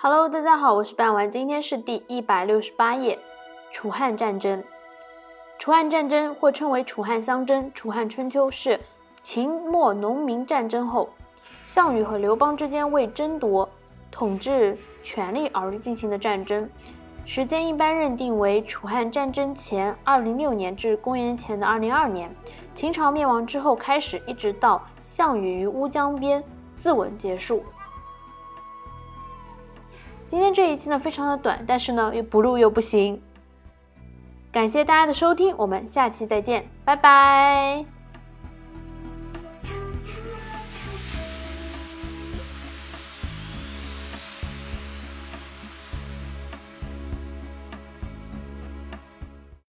Hello，大家好，我是半丸，今天是第一百六十八页。楚汉战争，楚汉战争或称为楚汉相争、楚汉春秋，是秦末农民战争后，项羽和刘邦之间为争夺统治权力而进行的战争。时间一般认定为楚汉战争前二零六年至公元前的二零二年，秦朝灭亡之后开始，一直到项羽于乌江边自刎结束。今天这一期呢非常的短，但是呢又不录又不行。感谢大家的收听，我们下期再见，拜拜。